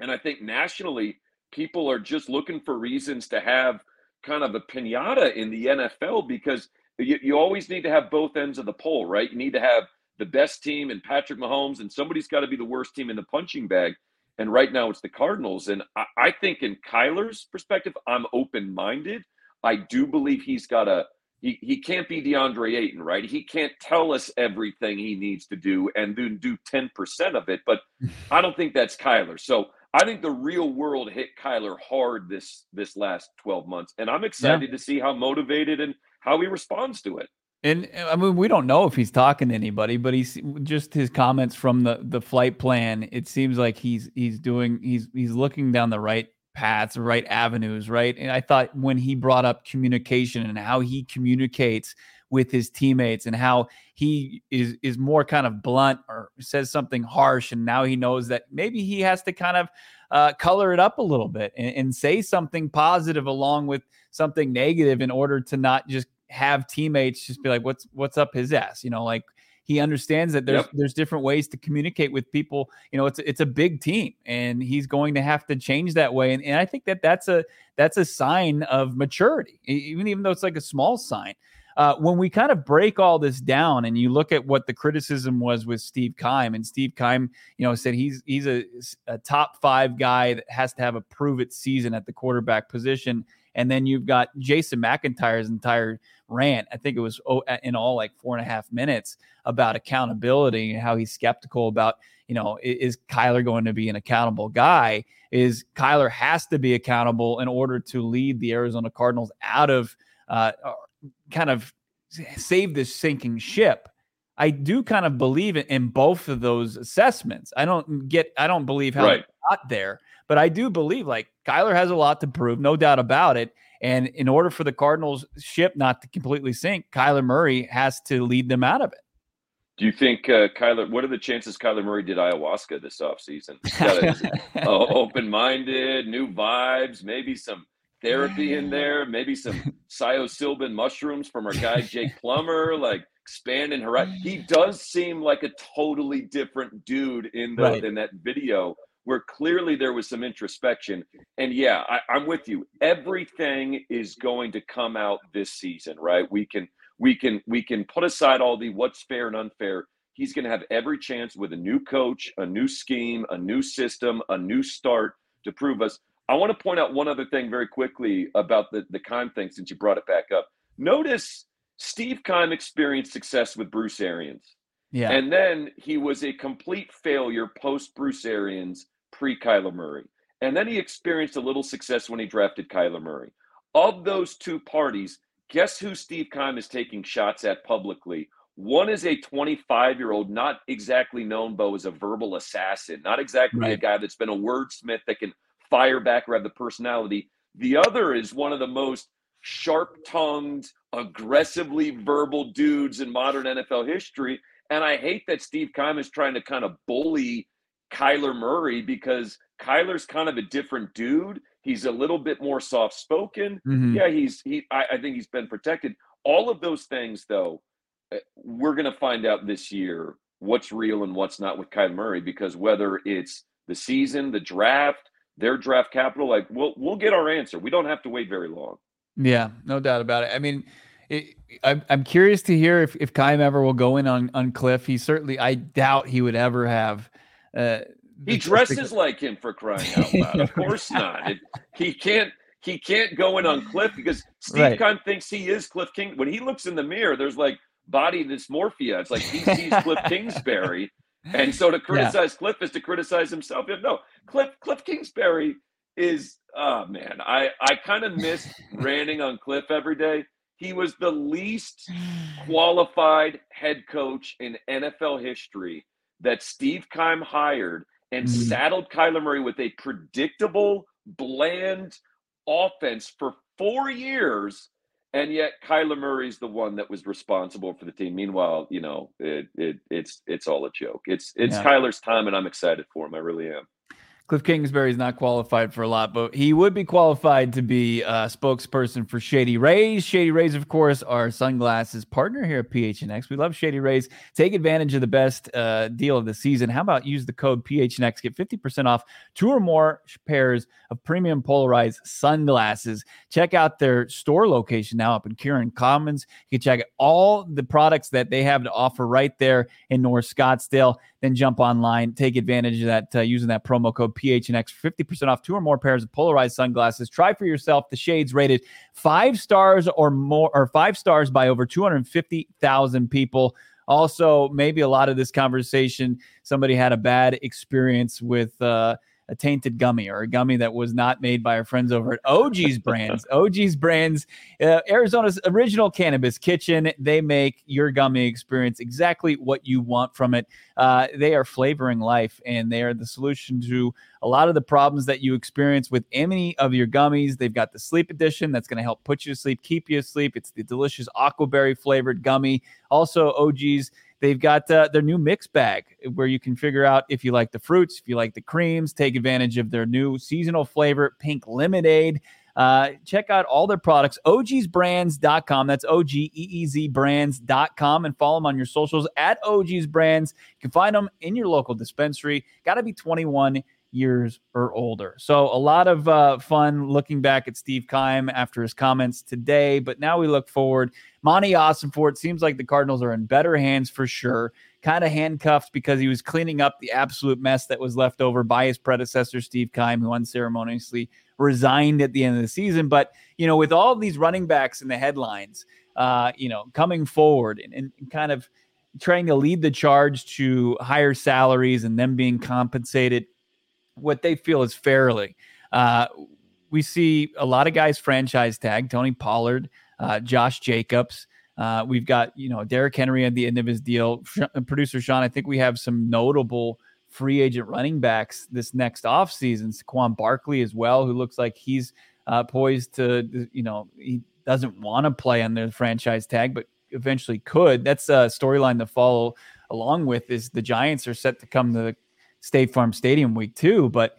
And I think nationally, people are just looking for reasons to have – kind of a pinata in the NFL because you, you always need to have both ends of the pole, right? You need to have the best team and Patrick Mahomes, and somebody's got to be the worst team in the punching bag. And right now it's the Cardinals. And I, I think, in Kyler's perspective, I'm open minded. I do believe he's got a he, he can't be DeAndre Ayton, right? He can't tell us everything he needs to do and then do 10% of it, but I don't think that's Kyler. So I think the real world hit Kyler hard this this last 12 months, and I'm excited yeah. to see how motivated and how he responds to it. And I mean, we don't know if he's talking to anybody, but he's just his comments from the the flight plan. It seems like he's he's doing he's he's looking down the right paths, right avenues, right. And I thought when he brought up communication and how he communicates with his teammates and how he is is more kind of blunt or says something harsh and now he knows that maybe he has to kind of uh, color it up a little bit and, and say something positive along with something negative in order to not just have teammates just be like what's what's up his ass? You know like he understands that there's yep. there's different ways to communicate with people. You know it's it's a big team and he's going to have to change that way and, and i think that that's a that's a sign of maturity even even though it's like a small sign uh, when we kind of break all this down and you look at what the criticism was with Steve Keim, and Steve Keim, you know, said he's he's a, a top five guy that has to have a prove it season at the quarterback position. And then you've got Jason McIntyre's entire rant. I think it was oh, in all like four and a half minutes about accountability and how he's skeptical about, you know, is Kyler going to be an accountable guy? Is Kyler has to be accountable in order to lead the Arizona Cardinals out of uh, kind of save this sinking ship. I do kind of believe in both of those assessments. I don't get, I don't believe how right. got there, but I do believe like Kyler has a lot to prove, no doubt about it. And in order for the Cardinals ship not to completely sink, Kyler Murray has to lead them out of it. Do you think uh, Kyler? What are the chances Kyler Murray did ayahuasca this offseason? open-minded, new vibes, maybe some therapy in there, maybe some psilocybin mushrooms from our guy Jake Plummer, like expanding her. He does seem like a totally different dude in the right. in that video where clearly there was some introspection. And yeah, I, I'm with you. Everything is going to come out this season, right? We can we can we can put aside all the what's fair and unfair. He's going to have every chance with a new coach, a new scheme, a new system, a new start to prove us. I want to point out one other thing very quickly about the the Keim thing since you brought it back up. Notice Steve Keim experienced success with Bruce Arians. Yeah. And then he was a complete failure post Bruce Arians pre Kyler Murray. And then he experienced a little success when he drafted Kyler Murray. Of those two parties, guess who Steve Keim is taking shots at publicly? One is a 25 year old, not exactly known, Bo, as a verbal assassin, not exactly right. a guy that's been a wordsmith that can fire back or have the personality. The other is one of the most sharp tongued, aggressively verbal dudes in modern NFL history. And I hate that Steve Keim is trying to kind of bully Kyler Murray because Kyler's kind of a different dude. He's a little bit more soft spoken. Mm-hmm. Yeah, he's he. I, I, think he's been protected. All of those things, though, eh, we're going to find out this year what's real and what's not with Kyler Murray because whether it's the season, the draft, their draft capital, like we'll we'll get our answer. We don't have to wait very long. Yeah, no doubt about it. I mean. It, I'm, I'm curious to hear if, if Keim ever will go in on, on Cliff. He certainly, I doubt he would ever have uh, he dresses like him for crying out loud. Of course not. It, he can't. He can't go in on Cliff because Steve right. Thinks he is Cliff King. When he looks in the mirror, there's like body dysmorphia. It's like he sees Cliff Kingsbury, and so to criticize yeah. Cliff is to criticize himself. No, Cliff Cliff Kingsbury is. Oh man, I I kind of miss ranting on Cliff every day. He was the least qualified head coach in NFL history that Steve Keim hired and mm-hmm. saddled Kyler Murray with a predictable, bland offense for four years. And yet Kyler Murray's the one that was responsible for the team. Meanwhile, you know, it, it it's it's all a joke. It's it's yeah. Kyler's time and I'm excited for him. I really am. Cliff Kingsbury is not qualified for a lot, but he would be qualified to be a spokesperson for Shady Rays. Shady Rays, of course, our sunglasses partner here at PHNX. We love Shady Rays. Take advantage of the best uh, deal of the season. How about use the code PHNX, get 50% off two or more pairs of premium polarized sunglasses. Check out their store location now up in Kierland Commons. You can check out all the products that they have to offer right there in North Scottsdale then jump online, take advantage of that uh, using that promo code PHNX for 50% off two or more pairs of polarized sunglasses. Try for yourself the shades rated five stars or more, or five stars by over 250,000 people. Also, maybe a lot of this conversation, somebody had a bad experience with, uh, a tainted gummy or a gummy that was not made by our friends over at OGeez Brands. OGeez Brands, uh, Arizona's original cannabis kitchen. They make your gummy experience exactly what you want from it. Uh, they are flavoring life, and they are the solution to a lot of the problems that you experience with any of your gummies. They've got the sleep edition that's going to help put you to sleep, keep you asleep. It's the delicious aquaberry flavored gummy. Also, OGeez They've got uh, their new mix bag where you can figure out if you like the fruits, if you like the creams, take advantage of their new seasonal flavor, pink lemonade. Uh, check out all their products, ogeezbrands.com. That's O G E E Z brands.com and follow them on your socials at OGeez Brands. You can find them in your local dispensary. Got to be 21 years or older. So a lot of uh, fun looking back at Steve Keim after his comments today. But now we look forward. Monti Ossenfort it seems like the Cardinals are in better hands for sure. Kind of handcuffed because he was cleaning up the absolute mess that was left over by his predecessor, Steve Keim, who unceremoniously resigned at the end of the season. But, you know, with all these running backs in the headlines, uh, you know, coming forward and, and kind of trying to lead the charge to higher salaries and them being compensated what they feel is fairly. Uh, we see a lot of guys franchise tag Tony Pollard, uh, Josh Jacobs. Uh, we've got you know Derrick Henry at the end of his deal. Producer Sean, I think we have some notable free agent running backs this next offseason. Saquon Barkley as well, who looks like he's uh, poised to you know he doesn't want to play on the franchise tag, but eventually could. That's a storyline to follow along with. Is the Giants are set to come to the State Farm Stadium week two. But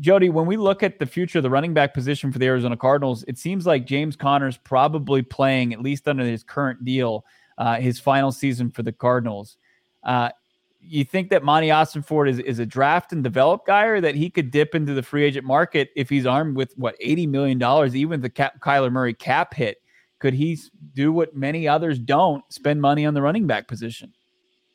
Jody, when we look at the future of the running back position for the Arizona Cardinals, it seems like James Conner's probably playing, at least under his current deal, uh, his final season for the Cardinals. Uh, you think that Monti Ossenfort is, is a draft and develop guy, or that he could dip into the free agent market if he's armed with what eighty million dollars, even the cap, Kyler Murray cap hit? Could he do what many others don't, spend money on the running back position?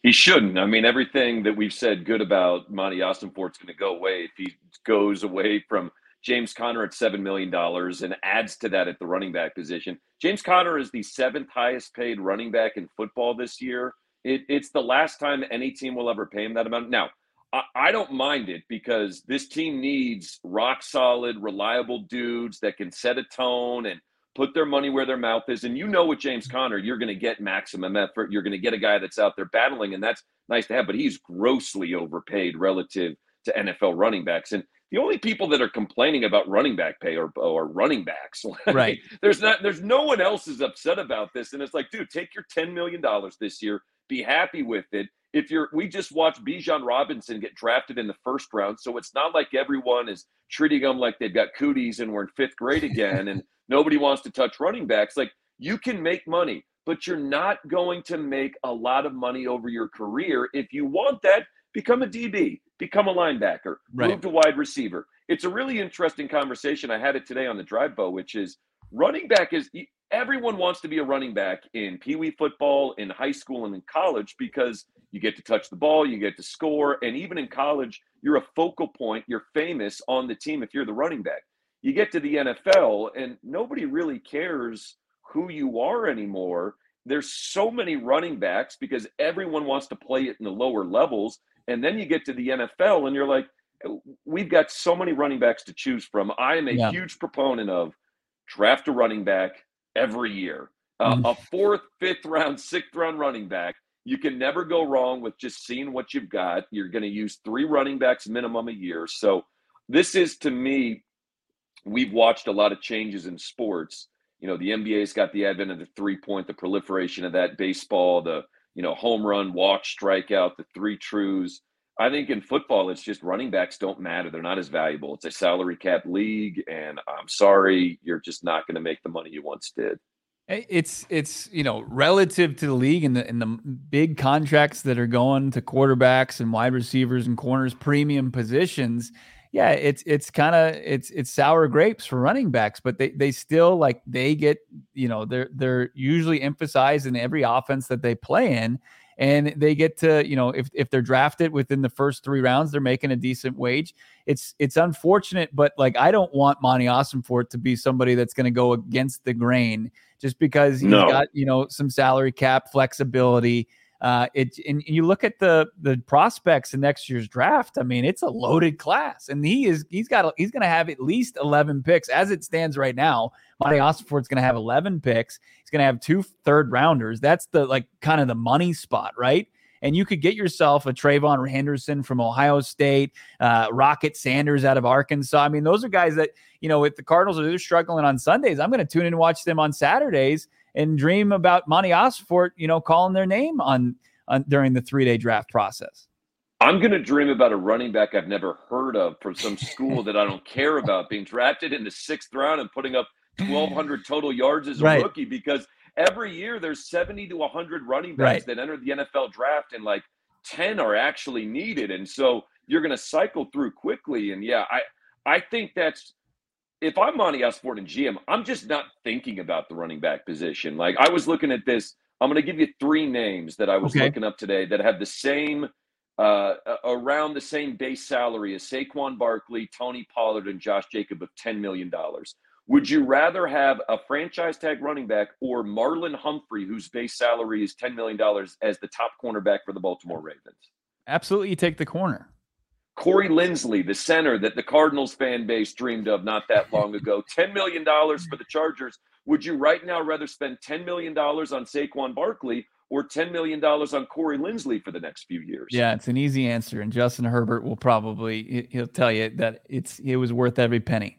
He shouldn't. I mean, everything that we've said good about Monti Ossenfort's going to go away if he goes away from James Conner at $7 million and adds to that at the running back position. James Conner is the seventh highest paid running back in football this year. It, it's the last time any team will ever pay him that amount. Now, I, I don't mind it because this team needs rock solid, reliable dudes that can set a tone and put their money where their mouth is. And you know, with James Conner, you're going to get maximum effort. You're going to get a guy that's out there battling, and that's nice to have. But he's grossly overpaid relative to NFL running backs. And the only people that are complaining about running back pay are, oh, are running backs. Right. there's not. There's no one else is upset about this. And it's like, dude, take your ten million dollars this year be happy with it. If you're, we just watched Bijan Robinson get drafted in the first round, so it's not like everyone is treating them like they've got cooties and we're in fifth grade again, and nobody wants to touch running backs. Like you can make money, but you're not going to make a lot of money over your career. If you want that, become a DB, become a linebacker, right. move to wide receiver. It's a really interesting conversation. I had it today on the drive Bo, which is running back is everyone wants to be a running back in pee wee football, in high school, and in college because you get to touch the ball, you get to score. And even in college, you're a focal point, you're famous on the team if you're the running back. You get to the NFL, and nobody really cares who you are anymore. There's so many running backs because everyone wants to play it in the lower levels. And then you get to the NFL, and you're like, we've got so many running backs to choose from. I am a yeah. huge proponent of draft a running back, every year. Uh, mm-hmm. A fourth, fifth round, sixth round running back. You can never go wrong with just seeing what you've got. You're going to use three running backs minimum a year. So, this is to me, we've watched a lot of changes in sports. You know, the NBA's got the advent of the three point, the proliferation of that, baseball, the, you know, home run, walk, strikeout, the three trues. I think in football, it's just running backs don't matter. They're not as valuable. It's a salary cap league, and I'm sorry, you're just not going to make the money you once did. It's it's you know relative to the league and the and the big contracts that are going to quarterbacks and wide receivers and corners, premium positions. Yeah, it's it's kind of it's it's sour grapes for running backs, but they they still like they get you know they're they're usually emphasized in every offense that they play in and they get to you know if, if they're drafted within the first three rounds they're making a decent wage it's it's unfortunate but like i don't want monti Ossenfort to be somebody that's going to go against the grain just because he's no. got you know some salary cap flexibility uh, it and you look at the the prospects in next year's draft. I mean, it's a loaded class, and he is he's got he's going to have at least eleven picks as it stands right now. Monti Ossenfort's going to have eleven picks. He's going to have two third rounders. That's the like kind of the money spot, right? and you could get yourself a TreVeyon Henderson from Ohio State, uh, Rocket Sanders out of Arkansas. I mean, those are guys that you know, if the Cardinals are struggling on Sundays, I'm going to tune in and watch them on Saturdays and dream about Monti Ossenfort, you know, calling their name on, on during the three day draft process. I'm going to dream about a running back I've never heard of from some school that I don't care about being drafted in the sixth round and putting up 1,200 total yards as a right. rookie because every year there's 70 to 100 running backs right. that enter the NFL draft and like 10 are actually needed. And so you're going to cycle through quickly. And yeah, I, I think that's if I'm Monti Ossenfort and GM, I'm just not thinking about the running back position. Like I was looking at this, I'm going to give you three names that I was okay. looking up today that have the same uh, around the same base salary as Saquon Barkley, Tony Pollard, and Josh Jacob of $10 million. Would you rather have a franchise tag running back or Marlon Humphrey, whose base salary is $10 million, as the top cornerback for the Baltimore Ravens? Absolutely, you take the corner. Corey Linsley, the center that the Cardinals fan base dreamed of not that long ago, $10 million for the Chargers. Would you right now rather spend $10 million on Saquon Barkley or $10 million on Corey Linsley for the next few years? Yeah, it's an easy answer. And Justin Herbert will probably, he'll tell you that it's it was worth every penny.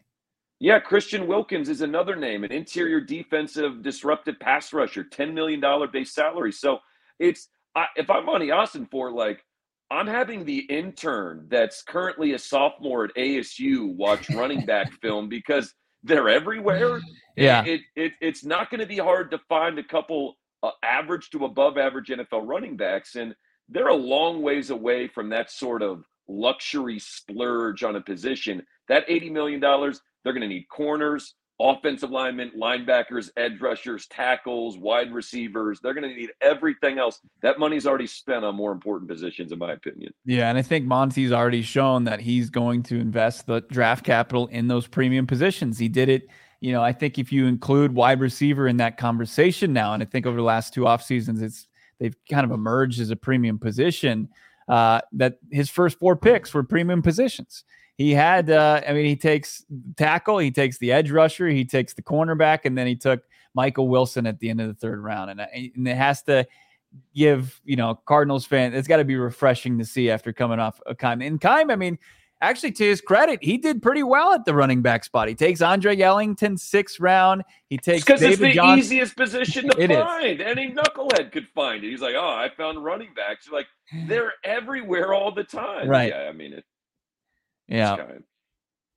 Yeah, Christian Wilkins is another name, an interior defensive disruptive pass rusher, $10 million base salary. So it's, I, if I'm on Austin for like, I'm having the intern that's currently a sophomore at ASU watch running back film because they're everywhere. Yeah, it, it it's not going to be hard to find a couple uh, average to above average NFL running backs, and they're a long ways away from that sort of luxury splurge on a position. That eighty million dollars, they're going to need corners, offensive linemen, linebackers, edge rushers, tackles, wide receivers. They're going to need everything else. That money's already spent on more important positions, in my opinion. Yeah, and I think Monti's already shown that he's going to invest the draft capital in those premium positions. He did it. You know, I think if you include wide receiver in that conversation now, and I think over the last two off seasons, it's they've kind of emerged as a premium position. Uh, that his first four picks were premium positions he had uh, i mean he takes tackle he takes the edge rusher he takes the cornerback and then he took michael wilson at the end of the third round. And, uh, and it has to give you know cardinals fan it's got to be refreshing to see after coming off a Keim. and Keim, i mean actually to his credit he did pretty well at the running back spot. He takes andre ellington sixth round. He takes because it's the Johnson. easiest position to find is. any knucklehead could find it. He's like oh i found running backs. Like they're everywhere all the time. Right. Yeah i mean it yeah.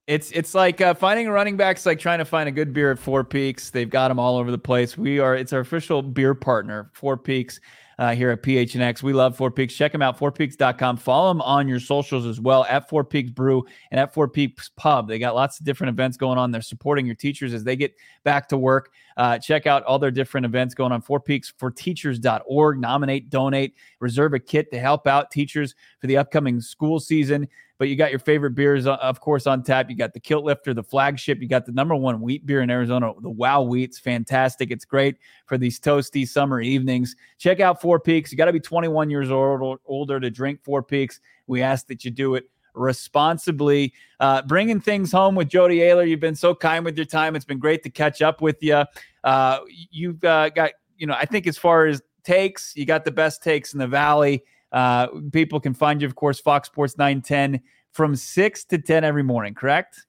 It's it's like uh, finding a running back's like trying to find a good beer at Four Peaks. They've got them all over the place. We are it's our official beer partner, Four Peaks, uh, here at PHNX. We love Four Peaks. Check them out, fourpeaks.com. Follow them on your socials as well at Four Peaks Brew and at Four Peaks Pub. They got lots of different events going on. They're supporting your teachers as they get back to work. Uh, check out all their different events going on. Four Peaks for Teachers.org. Nominate, donate, reserve a kit to help out teachers for the upcoming school season but you got your favorite beers, uh, of course, on tap. You got the Kilt Lifter, the flagship. You got the number one wheat beer in Arizona, the Wow Wheat's fantastic. It's great for these toasty summer evenings. Check out Four Peaks. You got to be 21 years old or older to drink Four Peaks. We ask that you do it responsibly. Uh, bringing things home with Jody Oehler. You've been so kind with your time. It's been great to catch up with you. Uh, you've uh, got, you know, I think as far as takes, you got the best takes in the Valley. Uh, people can find you, of course, Fox Sports 910 from 6 to 10 every morning, correct?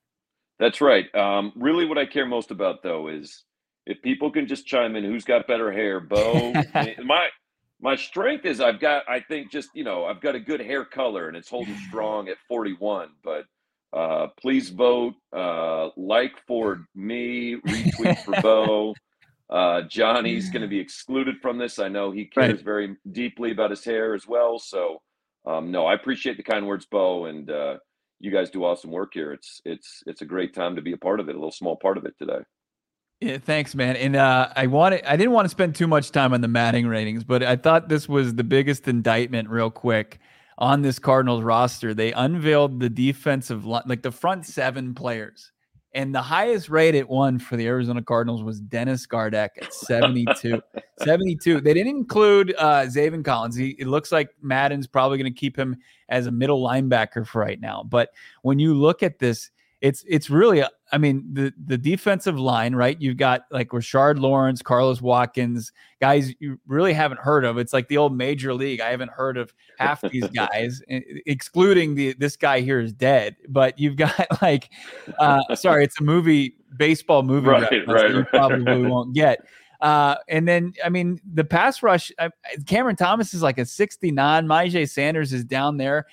That's right. Um, really, what I care most about, though, is if people can just chime in who's got better hair, Bo. my my strength is I've got, I think, just, you know, I've got a good hair color and it's holding strong at 41. But uh, please vote, uh, like for me, retweet for Bo. Uh, Johnny's going to be excluded from this. I know he cares right. very deeply about his hair as well. So, um, no, I appreciate the kind words, Bo, and uh, you guys do awesome work here. It's it's it's a great time to be a part of it, a little small part of it today. Yeah, thanks, man. And uh, I wanted I didn't want to spend too much time on the Madden ratings, but I thought this was the biggest indictment, real quick, on this Cardinals roster. They unveiled the defensive line, like the front seven players and the highest rated one for the Arizona Cardinals was Dennis Gardeck at 72. 72. They didn't include uh, Zaven Collins. He, it looks like Madden's probably going to keep him as a middle linebacker for right now. But when you look at this, it's it's really I mean the the defensive line, right? You've got like Rashard Lawrence, Carlos Watkins, guys you really haven't heard of. It's like the old major league. I haven't heard of half these guys, excluding the this guy here is dead. But you've got like, uh, sorry, it's a movie, baseball movie, right? Right, right, you probably right. won't get. Uh, and then, I mean, the pass rush, uh, Cameron Thomas is like a 69. Myjai Sanders is down there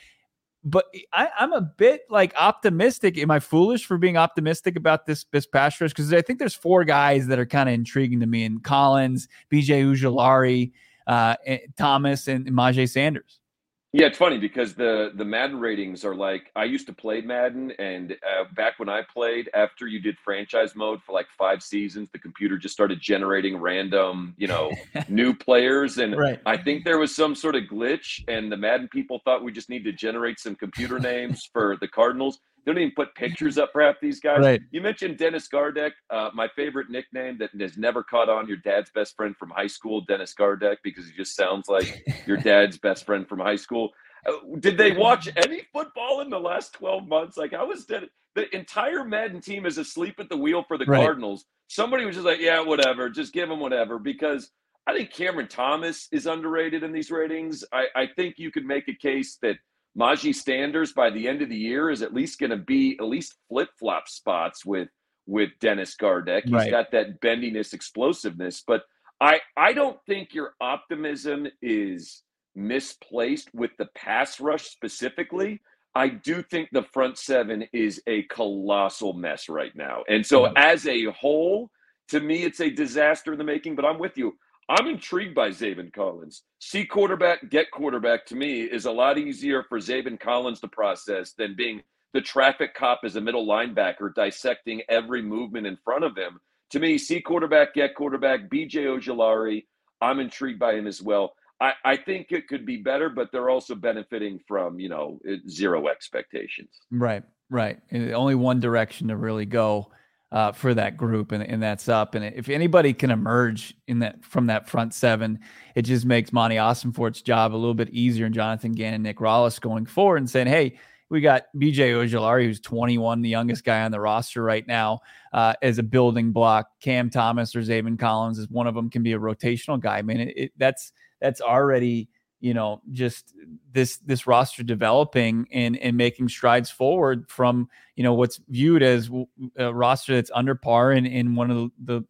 but I, am a bit like optimistic. Am I foolish for being optimistic about this this pass rush? Because I think there's four guys that are kind of intriguing to me: and Collins, B.J. Ojulari, uh, Thomas, and, Myjai Sanders. Yeah, it's funny because the the Madden ratings are like I used to play Madden, and uh, back when I played, after you did franchise mode for like five seasons, the computer just started generating random, you know, new players, and right. I think there was some sort of glitch, and the Madden people thought we just need to generate some computer names for the Cardinals. They don't even put pictures up for half these guys. Right. You mentioned Dennis Gardeck, uh, my favorite nickname that has never caught on. Your dad's best friend from high school, Dennis Gardeck, because he just sounds like your dad's best friend from high school. Uh, did they watch any football in the last 12 months? Like I was dead. The entire Madden team is asleep at the wheel for the right. Cardinals. Somebody was just like, yeah, whatever. Just give them whatever. Because I think Cameron Thomas is underrated in these ratings. I, I think you could make a case that Myjai Sanders by the end of the year is at least going to be at least flip flop spots with with Dennis Gardeck. He's right. got that bendiness, explosiveness, but I I don't think your optimism is misplaced with the pass rush specifically. I do think the front seven is a colossal mess right now. And so, mm-hmm. as a whole, to me, it's a disaster in the making, but I'm with you. I'm intrigued by Zaven Collins. See quarterback, get quarterback to me is a lot easier for Zaven Collins to process than being the traffic cop as a middle linebacker, dissecting every movement in front of him. To me, see quarterback, get quarterback, BJ Ojulari. I'm intrigued by him as well. I, I think it could be better, but they're also benefiting from, you know, zero expectations. Right, right. Only one direction to really go uh, for that group, and, and that's up. And if anybody can emerge in that from that front seven, it just makes Monti Ossenfort's job a little bit easier. And Jonathan Gannon, and Nick Rallis going forward and saying, hey, we got BJ Ojulari, who's 21, the youngest guy on the roster right now, uh, as a building block. Cam Thomas or Zaven Collins is one of them. Can be a rotational guy. I mean, it, it, that's that's already you know just this this roster developing and and making strides forward from you know what's viewed as a roster that's under par and in one of the, the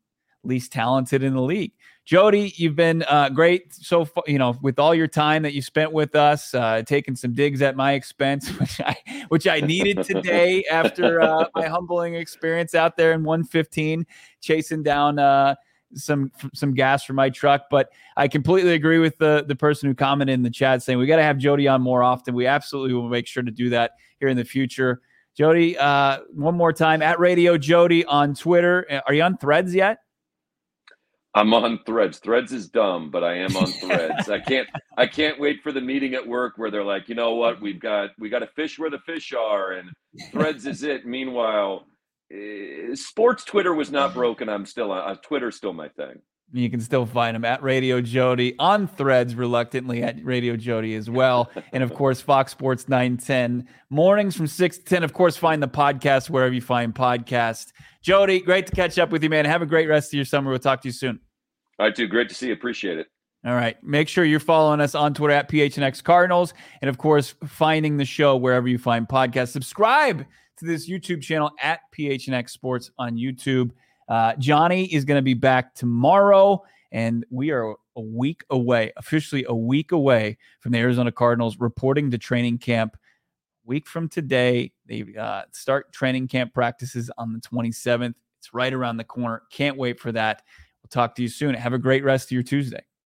least talented in the league. Jody, you've been uh, great so far. You know, with all your time that you spent with us, uh, taking some digs at my expense, which I which I needed today after uh, my humbling experience out there in 115, chasing down uh, some some gas for my truck. But I completely agree with the the person who commented in the chat saying we got to have Jody on more often. We absolutely will make sure to do that here in the future. Jody, uh, one more time at Radio Jody on Twitter. Are you on Threads yet? I'm on Threads. Threads is dumb, but I am on Threads. I can't. I can't wait for the meeting at work where they're like, you know what, we've got we got to fish where the fish are, and Threads is it. Meanwhile, uh, sports Twitter was not broken. I'm still on uh, Twitter's still my thing. You can still find him at Radio Jody on threads, reluctantly at Radio Jody as well. and of course, Fox Sports 910 mornings from 6 to 10. Of course, find the podcast wherever you find podcasts. Jody, great to catch up with you, man. Have a great rest of your summer. We'll talk to you soon. All right, dude. Great to see you. Appreciate it. All right. Make sure you're following us on Twitter at PHNX Cardinals. And of course, finding the show wherever you find podcasts. Subscribe to this YouTube channel at PHNX Sports on YouTube. Uh, Johnny is going to be back tomorrow, and we are a week away, officially a week away from the Arizona Cardinals reporting to training camp. Week from today, they uh, start training camp practices on the 27th. It's right around the corner. Can't wait for that. We'll talk to you soon. Have a great rest of your Tuesday.